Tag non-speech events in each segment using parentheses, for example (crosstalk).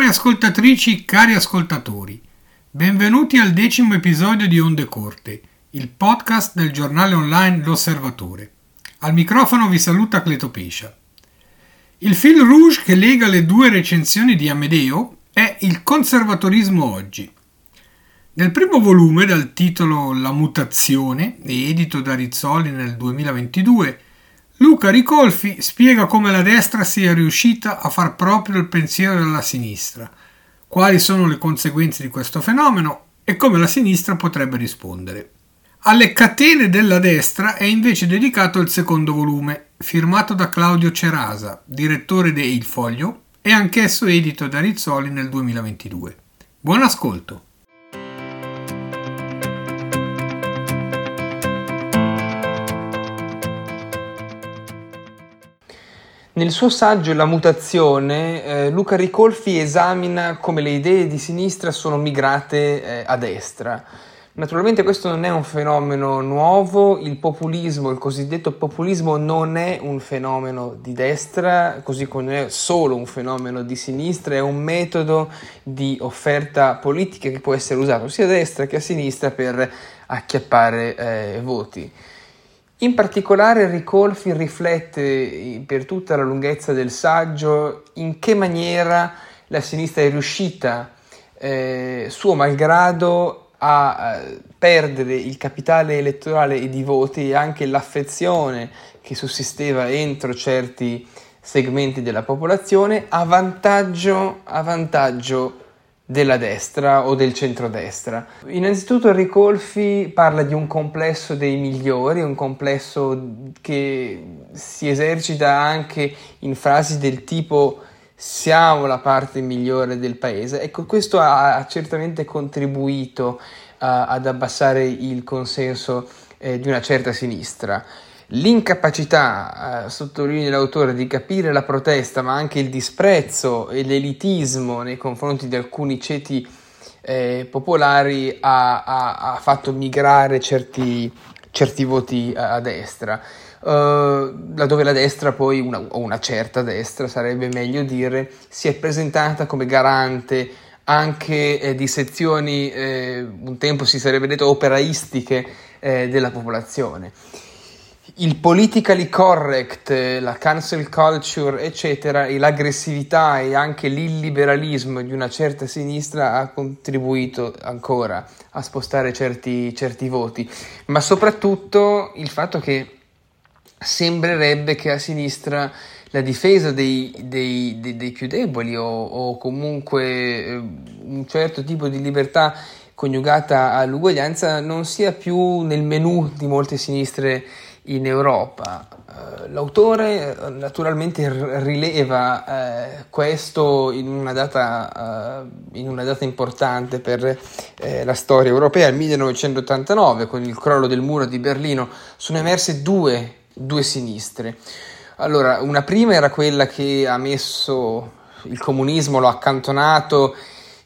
Care ascoltatrici, cari ascoltatori, benvenuti al decimo episodio di Onde Corte, il podcast del giornale online L'Osservatore. Al microfono vi saluta Cleto Pescia. Il fil rouge che lega le due recensioni di Amedeo è il conservatorismo oggi. Nel primo volume, dal titolo La mutazione, edito da Rizzoli nel 2022, Luca Ricolfi spiega come la destra sia riuscita a far proprio il pensiero della sinistra, quali sono le conseguenze di questo fenomeno e come la sinistra potrebbe rispondere. Alle catene della destra è invece dedicato il secondo volume, firmato da Claudio Cerasa, direttore de Il Foglio e anch'esso edito da Rizzoli nel 2022. Buon ascolto! Nel suo saggio La mutazione, eh, Luca Ricolfi esamina come le idee di sinistra sono migrate eh, a destra. Naturalmente questo non è un fenomeno nuovo, il populismo, il cosiddetto populismo non è un fenomeno di destra, così come non è solo un fenomeno di sinistra, è un metodo di offerta politica che può essere usato sia a destra che a sinistra per acchiappare eh, voti. In particolare Ricolfi riflette per tutta la lunghezza del saggio in che maniera la sinistra è riuscita, eh, suo malgrado, a eh, perdere il capitale elettorale e di voti e anche l'affezione che sussisteva entro certi segmenti della popolazione a vantaggio, a vantaggio della destra o del centrodestra. Innanzitutto Ricolfi parla di un complesso dei migliori, un complesso che si esercita anche in frasi del tipo siamo la parte migliore del paese. Ecco, questo ha certamente contribuito uh, ad abbassare il consenso eh, di una certa sinistra. L'incapacità, eh, sottolinea l'autore, di capire la protesta, ma anche il disprezzo e l'elitismo nei confronti di alcuni ceti eh, popolari ha, ha, ha, fatto migrare certi, certi voti a, a destra. Uh, laddove la destra poi, una, o una certa destra sarebbe meglio dire, si è presentata come garante anche eh, di sezioni, eh, un tempo si sarebbe detto operaistiche eh, della popolazione il politically correct, la cancel culture, eccetera, e l'aggressività e anche l'illiberalismo di una certa sinistra ha contribuito ancora a spostare certi, certi voti, ma soprattutto il fatto che sembrerebbe che a sinistra la difesa dei, dei, dei, dei più deboli o, o comunque eh, un certo tipo di libertà coniugata all'uguaglianza non sia più nel menù di molte sinistre in Europa. Uh, l'autore eh, naturalmente rileva uh, questo in una, data, in una, data, importante per la storia europea, il 1989, con il crollo del muro di Berlino, sono emerse due, due sinistre. Allora, una prima era quella che ha messo il comunismo, lo ha accantonato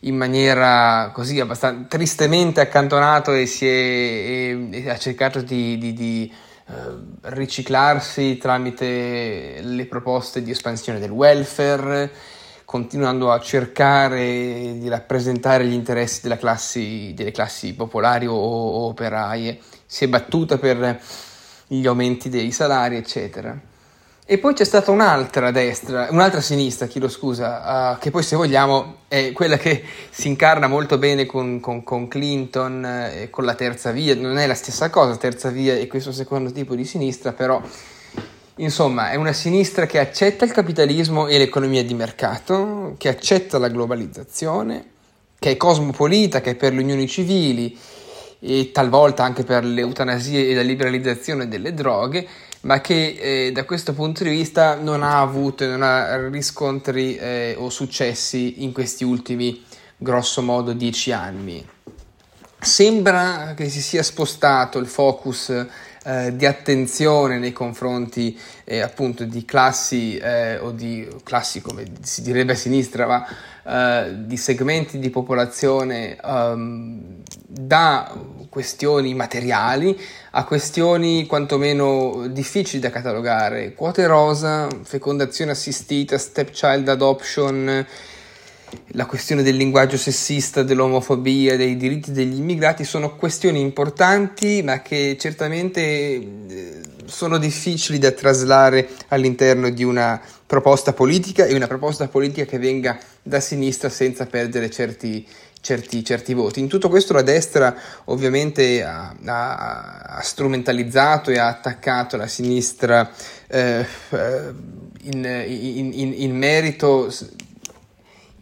in maniera così abbastanza tristemente accantonato e, è, e, e ha cercato di, di, di eh, riciclarsi tramite le proposte di espansione del welfare, continuando a cercare di rappresentare gli interessi classi, delle classi popolari o, o operaie, si è battuta per gli aumenti dei salari, eccetera. E poi c'è stata un'altra destra, un'altra sinistra, chiedo scusa, uh, che poi se vogliamo è quella che (laughs) si incarna molto bene con, con, con Clinton eh, e con la terza via, non è la stessa cosa, terza via e questo secondo tipo di sinistra, però insomma è una sinistra che accetta il capitalismo e l'economia di mercato, che accetta la globalizzazione, che è cosmopolita, che è per le unioni civili e talvolta anche per l'eutanasia e la liberalizzazione delle droghe, ma che eh, da questo punto di vista non ha avuto, non ha riscontri eh, o successi in questi ultimi grosso modo dieci anni. Sembra che si sia spostato il focus eh, di attenzione nei confronti eh, appunto di classi eh, o di classi come si direbbe a sinistra, ma eh, di segmenti di popolazione um, da questioni materiali a questioni quantomeno difficili da catalogare, quote rosa, fecondazione assistita, stepchild adoption, la questione del linguaggio sessista, dell'omofobia, dei diritti degli immigrati sono questioni importanti ma che certamente eh, sono difficili da traslare all'interno di una proposta politica e una proposta politica che venga da sinistra senza perdere certi, certi, certi voti. In tutto questo la destra ovviamente ha, ha, ha strumentalizzato e ha attaccato la sinistra eh, in, in, in, in merito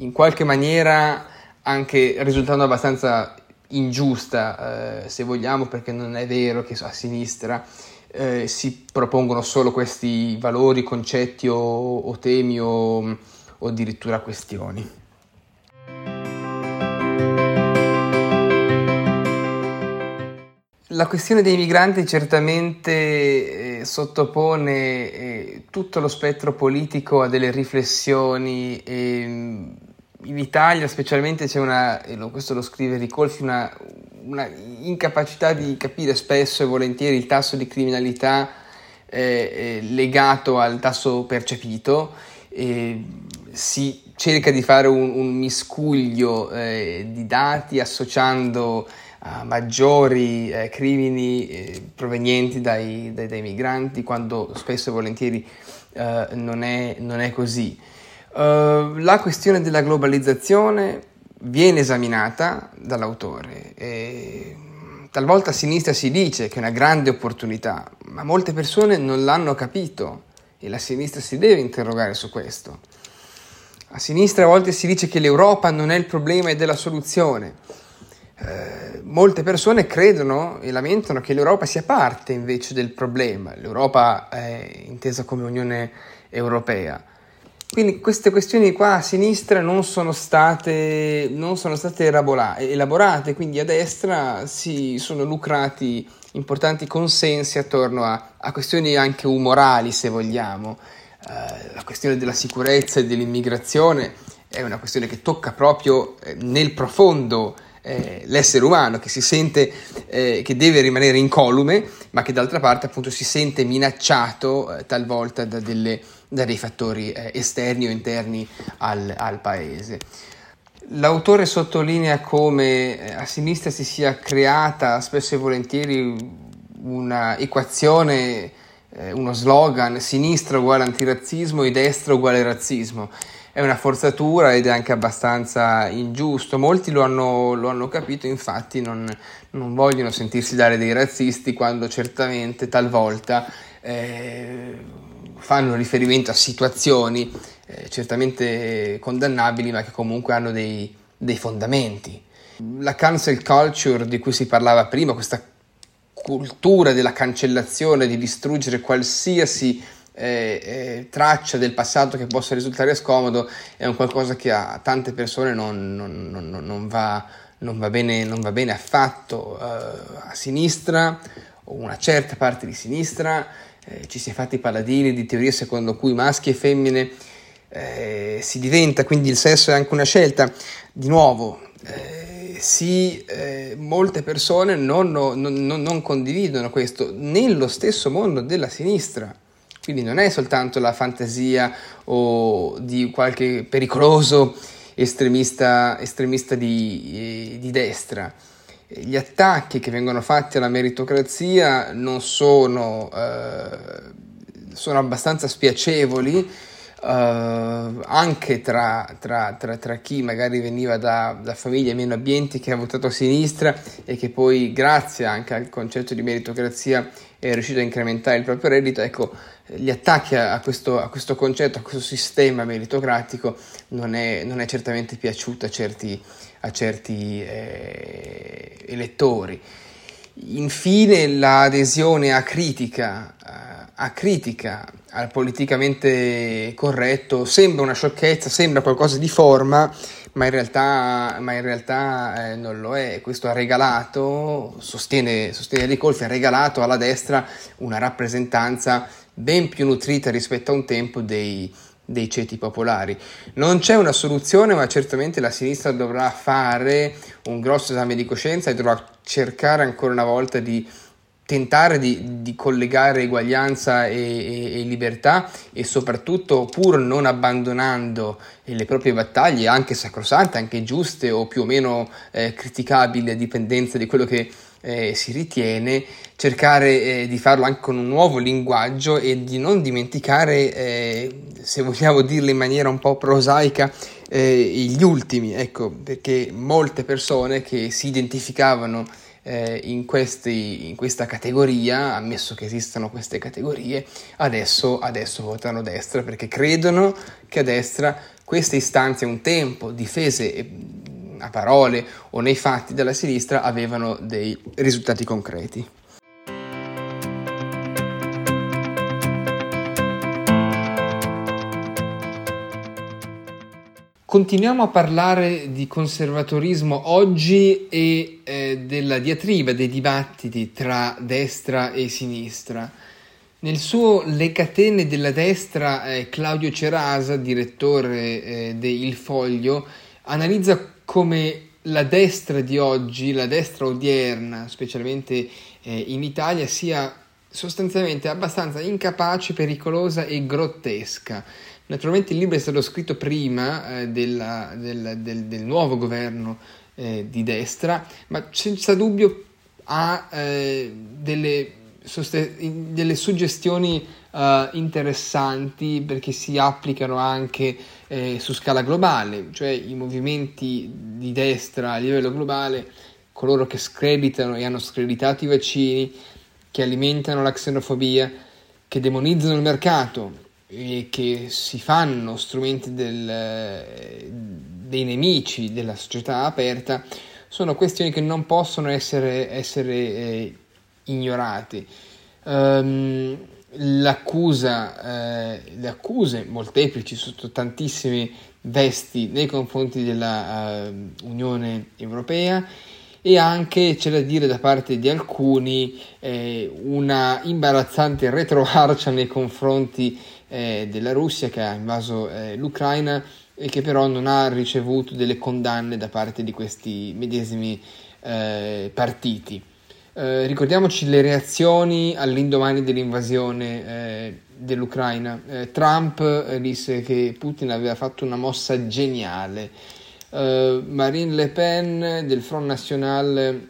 in qualche maniera anche risultando abbastanza ingiusta, eh, se vogliamo, perché non è vero che a sinistra eh, si propongono solo questi valori, concetti o, o temi o, o addirittura questioni. La questione dei migranti certamente eh, sottopone eh, tutto lo spettro politico a delle riflessioni e in Italia specialmente c'è una, e questo lo scrive Ricolfi, una, una, incapacità di capire spesso e volentieri il tasso di criminalità eh, eh, legato al tasso percepito, eh, si cerca di fare un, un miscuglio eh, di dati associando a maggiori eh, crimini eh, provenienti dai, dai, dai, migranti quando spesso e volentieri non è, non è così. Uh, la questione della globalizzazione viene esaminata dall'autore e talvolta a sinistra si dice che è una grande opportunità, ma molte persone non l'hanno capito e la sinistra si deve interrogare su questo. A sinistra a volte si dice che l'Europa non è il problema ed è la soluzione. Eh, molte persone credono e lamentano che l'Europa sia parte invece del problema. L'Europa è intesa come Unione Europea. Quindi queste questioni qua a sinistra non sono state, non sono state elaborate, quindi a destra si sono lucrati importanti consensi attorno a, a questioni anche umorali, se vogliamo. Uh, la questione della sicurezza e dell'immigrazione è una questione che tocca proprio eh, nel profondo eh, l'essere umano che si sente eh, che deve rimanere incolume, ma che d'altra parte appunto si sente minacciato eh, talvolta da delle da dei fattori eh, esterni o interni al, al, paese. L'autore sottolinea come eh, a sinistra si sia creata spesso e volentieri una equazione, uno slogan sinistra uguale antirazzismo e destra uguale razzismo. È una forzatura ed è anche abbastanza ingiusto. Molti lo hanno, lo hanno capito, infatti non, non, vogliono sentirsi dare dei razzisti quando certamente talvolta eh, fanno riferimento a situazioni eh, certamente condannabili, ma che comunque hanno dei, dei fondamenti. La cancel culture di cui si parlava prima, questa cultura della cancellazione, di distruggere qualsiasi eh, eh, traccia del passato che possa risultare scomodo, è un qualcosa che a tante persone non, non, non, non va, va, bene, va, bene, affatto. Uh, a sinistra, o una certa parte di sinistra, eh, ci si è fatti paladini di teorie secondo cui maschi e femmine eh, si diventa, quindi il sesso è anche una scelta. Di nuovo, eh, sì, eh, molte persone non, non, non, non condividono questo nello stesso mondo della sinistra. Quindi non è soltanto la fantasia o di qualche pericoloso estremista, estremista di, eh, di destra. Gli attacchi che vengono fatti alla meritocrazia non sono, eh, sono abbastanza spiacevoli Uh, anche tra, tra, tra, tra, chi magari veniva da, da, famiglie meno abbienti che ha votato a sinistra e che poi grazie anche al concetto di meritocrazia è riuscito a incrementare il proprio reddito, ecco, gli attacchi a, questo, a questo, concetto, a questo sistema meritocratico non è, non è certamente piaciuto a certi, a certi eh, elettori. Infine l'adesione a critica, a critica al politicamente corretto sembra una sciocchezza, sembra qualcosa di forma, ma in realtà, ma in realtà eh, non lo è. Questo ha regalato, sostiene, sostiene Ricolfi, ha regalato alla destra una rappresentanza ben più nutrita rispetto a un tempo dei, dei ceti popolari. Non c'è una soluzione, ma certamente la sinistra dovrà fare un grosso esame di coscienza e dovrà cercare ancora una volta di tentare di, di, collegare eguaglianza e, e, e, libertà e soprattutto pur non abbandonando le proprie battaglie anche sacrosante, anche giuste o più o meno eh, criticabili a dipendenza di quello che eh, si ritiene, cercare eh, di farlo anche con un nuovo linguaggio e di non dimenticare, eh, se vogliamo dirlo in maniera un po' prosaica, eh, gli ultimi, ecco, perché molte persone che si identificavano eh, in, questi, in, questa categoria, ammesso che esistano queste categorie, adesso, adesso votano destra perché credono che a destra queste istanze un tempo difese a parole o nei fatti dalla sinistra avevano dei risultati concreti. Continuiamo a parlare di conservatorismo oggi e eh, della diatriba, dei dibattiti tra destra e sinistra. Nel suo Le catene della destra, eh, Claudio Cerasa, direttore eh, de Il Foglio, analizza come la destra di oggi, la destra odierna, specialmente eh, in Italia, sia sostanzialmente abbastanza incapace, pericolosa e grottesca Naturalmente il libro è stato scritto prima eh, della, del, del, del, nuovo governo eh, di destra, ma senza dubbio ha eh, delle, sost- delle, suggestioni uh, interessanti perché si applicano anche eh, su scala globale, cioè i movimenti di destra a livello globale, coloro che screditano e hanno screditato i vaccini, che alimentano la xenofobia, che demonizzano il mercato, e che si fanno strumenti del, dei nemici della società aperta sono questioni che non possono essere, essere eh, ignorate. Um, l'accusa, eh, le accuse molteplici sotto tantissimi vesti nei confronti dell'Unione uh, Europea e anche c'è da dire da parte di alcuni eh, una imbarazzante retroarcia nei confronti eh, della Russia che ha invaso eh, l'Ucraina e che però non ha ricevuto delle condanne da parte di questi medesimi eh, partiti. Eh, ricordiamoci le reazioni all'indomani dell'invasione eh, dell'Ucraina. Eh, Trump disse che Putin aveva fatto una mossa geniale. Marine Le Pen del Front National,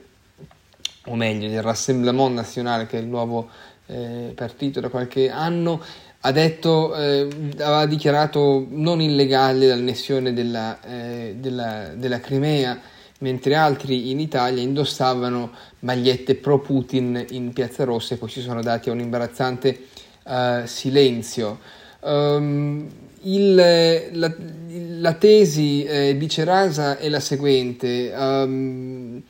o meglio del Rassemblement National, che è il nuovo partito da qualche anno, ha detto, eh, aveva dichiarato non illegale l'annessione della, eh, della, della, Crimea, mentre altri in Italia indossavano magliette pro Putin in Piazza Rossa e poi si sono dati a un imbarazzante uh, silenzio. Um, il, la, la, tesi eh, di Cerasa è la seguente. Um,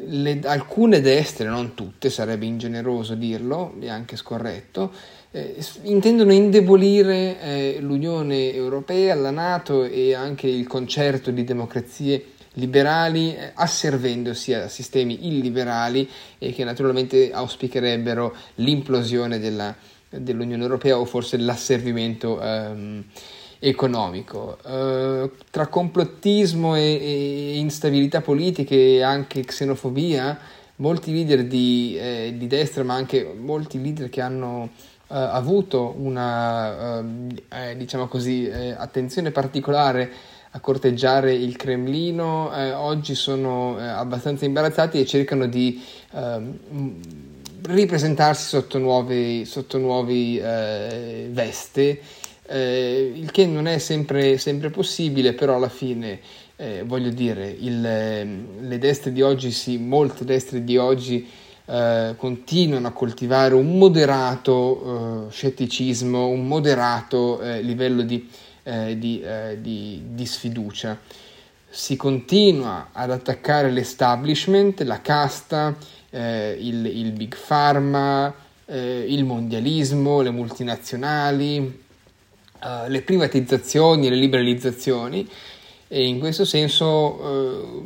le, alcune destre, non tutte, sarebbe ingeneroso dirlo, è anche scorretto, eh, intendono indebolire eh, l'Unione Europea, la Nato e anche il concerto di democrazie liberali eh, asservendosi a sistemi illiberali e che naturalmente auspicherebbero l'implosione della, dell'Unione Europea o forse l'asservimento ehm, economico. Uh, tra complottismo e, e, instabilità politiche e anche xenofobia, molti leader di, eh, di destra, ma anche molti leader che hanno Uh, avuto una uh, eh, diciamo così, eh, attenzione particolare a corteggiare il Cremlino, eh, oggi sono eh, abbastanza imbarazzati e cercano di ehm, ripresentarsi sotto nuovi, sotto nuovi eh, veste, il che non è sempre, sempre, possibile, però alla fine voglio dire, il, le destre di oggi, sì, molte destre di oggi eh, continuano a coltivare un moderato eh, scetticismo, un moderato eh, livello di, eh, di, eh, di, di, sfiducia. Si continua ad attaccare l'establishment, la casta, il, il, big pharma, il mondialismo, le multinazionali, le privatizzazioni, le liberalizzazioni e in questo senso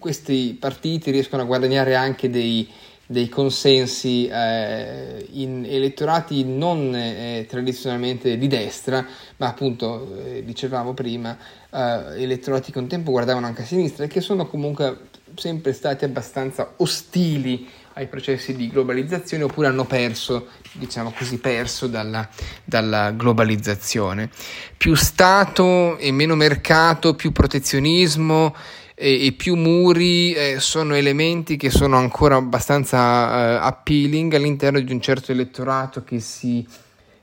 questi partiti riescono a guadagnare anche dei, dei consensi eh, in elettorati non eh, tradizionalmente di destra, ma appunto, eh, dicevamo prima, eh, elettorati che un tempo guardavano anche a sinistra e che sono comunque sempre stati abbastanza ostili ai processi di globalizzazione oppure hanno perso, diciamo così, perso dalla, dalla globalizzazione. Più Stato e meno mercato, più protezionismo e, e più muri eh, sono elementi che sono ancora abbastanza eh, appealing all'interno di un certo elettorato che si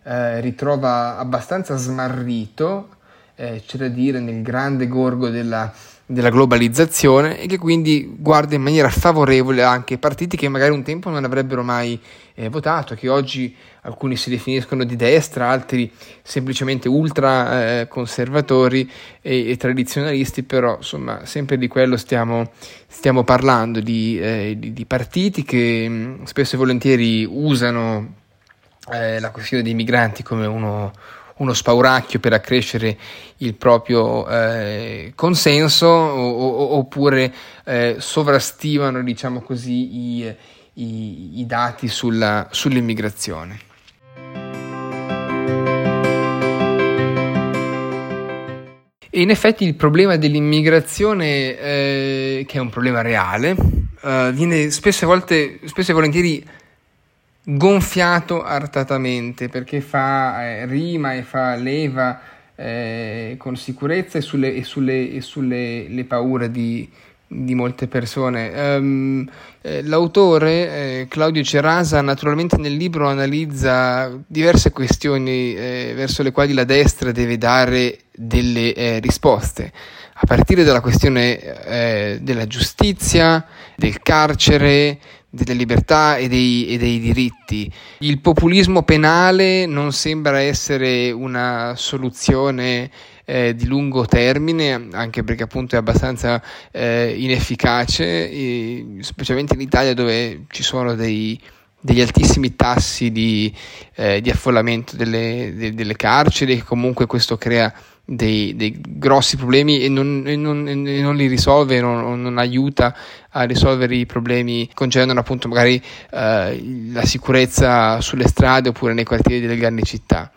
eh, ritrova abbastanza smarrito, eh, c'è da dire, nel grande gorgo della della globalizzazione e che quindi guarda in maniera favorevole anche partiti che magari un tempo non avrebbero mai eh, votato, che oggi alcuni si definiscono di destra, altri semplicemente ultra eh, conservatori e, e, tradizionalisti, però insomma sempre di quello stiamo, stiamo parlando, di, eh, di, di, partiti che mh, mm, spesso e volentieri usano eh, la questione dei migranti come uno, uno spauracchio per accrescere il proprio eh, consenso o, oppure eh, sovrastimano diciamo così, i, i, i dati sulla, sull'immigrazione. E in effetti il problema dell'immigrazione, eh, che è un problema reale, eh, viene spesso volte, spesso e volentieri gonfiato artatamente perché fa eh, rima e fa leva eh, con sicurezza e sulle, e sulle, e sulle le paure di, di molte persone. Um, eh, l'autore eh, Claudio Cerasa naturalmente nel libro analizza diverse questioni eh, verso le quali la destra deve dare delle eh, risposte, a partire dalla questione eh, della giustizia, del carcere, delle libertà e dei, e dei, diritti. Il populismo penale non sembra essere una soluzione eh, di lungo termine, anche perché appunto è abbastanza eh, inefficace, e, specialmente in Italia dove ci sono dei, degli altissimi tassi di, eh, di affollamento delle, de, delle carceri, comunque questo crea dei, dei, grossi problemi e non, e non, e non li risolve, non, non, aiuta a risolvere i problemi concernono appunto magari eh, la sicurezza sulle strade oppure nei quartieri delle grandi città.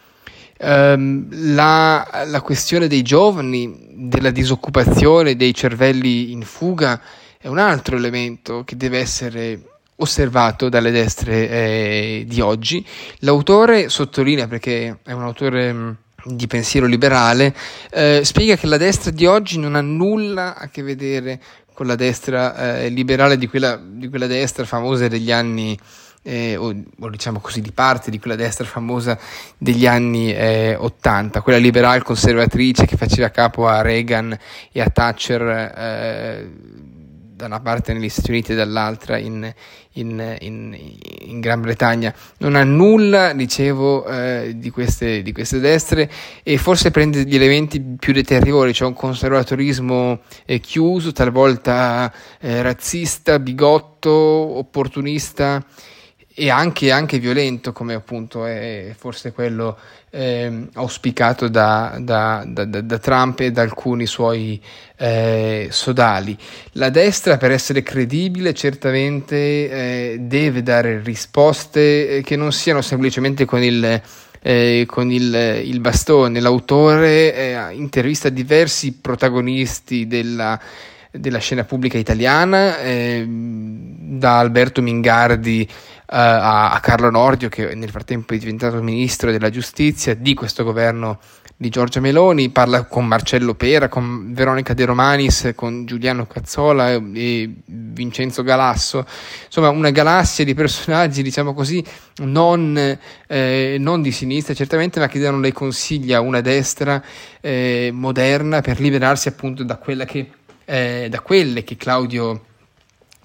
Um, la, la, questione dei giovani, della disoccupazione, dei cervelli in fuga è un altro elemento che deve essere osservato dalle destre eh, di oggi. L'autore sottolinea, perché è un autore di pensiero liberale, eh, spiega che la destra di oggi non ha nulla a che vedere con la destra eh, liberale di quella, di quella, destra famosa degli anni, eh, o, o, diciamo così di parte di quella destra famosa degli anni eh, 80, quella liberale conservatrice che faceva capo a Reagan e a Thatcher eh, da una parte negli Stati Uniti e dall'altra in, in, in, in Gran Bretagna, non ha nulla, dicevo, eh, di, queste, di, queste, destre e forse prende gli elementi più deteriori, cioè un conservatorismo eh, chiuso, talvolta eh, razzista, bigotto, opportunista e anche, anche, violento, come appunto è forse quello eh, auspicato da, da, da, da, Trump e da alcuni suoi eh, sodali. La destra, per essere credibile, certamente eh, deve dare risposte eh, che non siano semplicemente con il. Eh, con il, il, bastone. L'autore eh, intervista diversi protagonisti della, della scena pubblica italiana, eh, da Alberto Mingardi a, a Carlo Nordio, che nel frattempo è diventato ministro della giustizia di questo governo di Giorgia Meloni, parla con Marcello Pera, con Veronica De Romanis, con Giuliano Cazzola e Vincenzo Galasso, insomma una galassia di personaggi, diciamo così, non, eh, non di sinistra certamente, ma che danno dei consigli a una destra eh, moderna per liberarsi appunto da, che, eh, da quelle che Claudio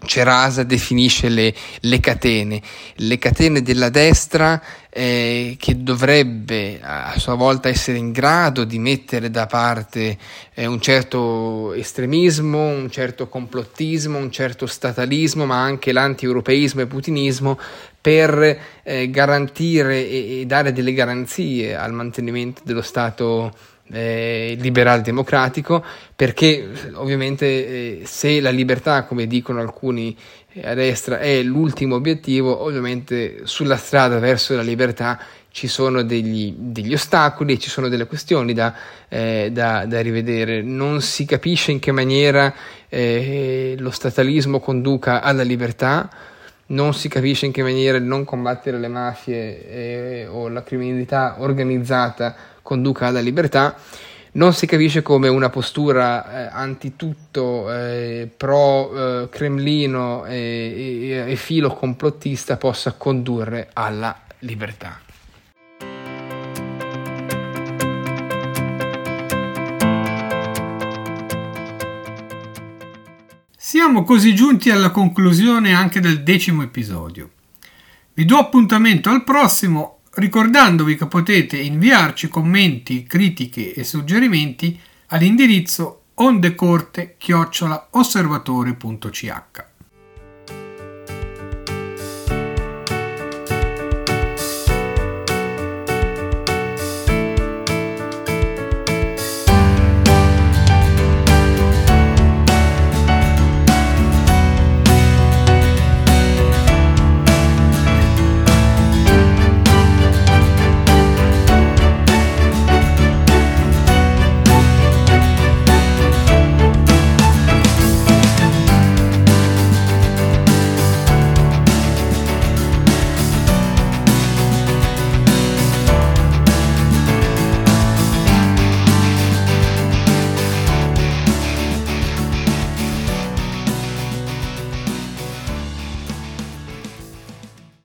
Cerasa definisce le, le, catene, le catene della destra eh, che dovrebbe a sua volta essere in grado di mettere da parte eh, un certo estremismo, un certo complottismo, un certo statalismo, ma anche l'anti-europeismo e putinismo per eh, garantire e, e dare delle garanzie al mantenimento dello Stato eh, liberal democratico perché ovviamente eh, se la libertà come dicono alcuni eh, a destra è l'ultimo obiettivo ovviamente sulla strada verso la libertà ci sono degli, degli ostacoli ci sono delle questioni da, eh, da, da, rivedere. Non si capisce in che maniera eh, lo statalismo conduca alla libertà non si capisce in che maniera non combattere le mafie e, o la criminalità organizzata conduca alla libertà, non si capisce come una postura eh, antitutto eh, pro eh, Cremlino e, e, e filo complottista possa condurre alla libertà. Siamo così giunti alla conclusione anche del decimo episodio. Vi do appuntamento al prossimo ricordandovi che potete inviarci commenti, critiche e suggerimenti all'indirizzo ondecorte-osservatore.ch.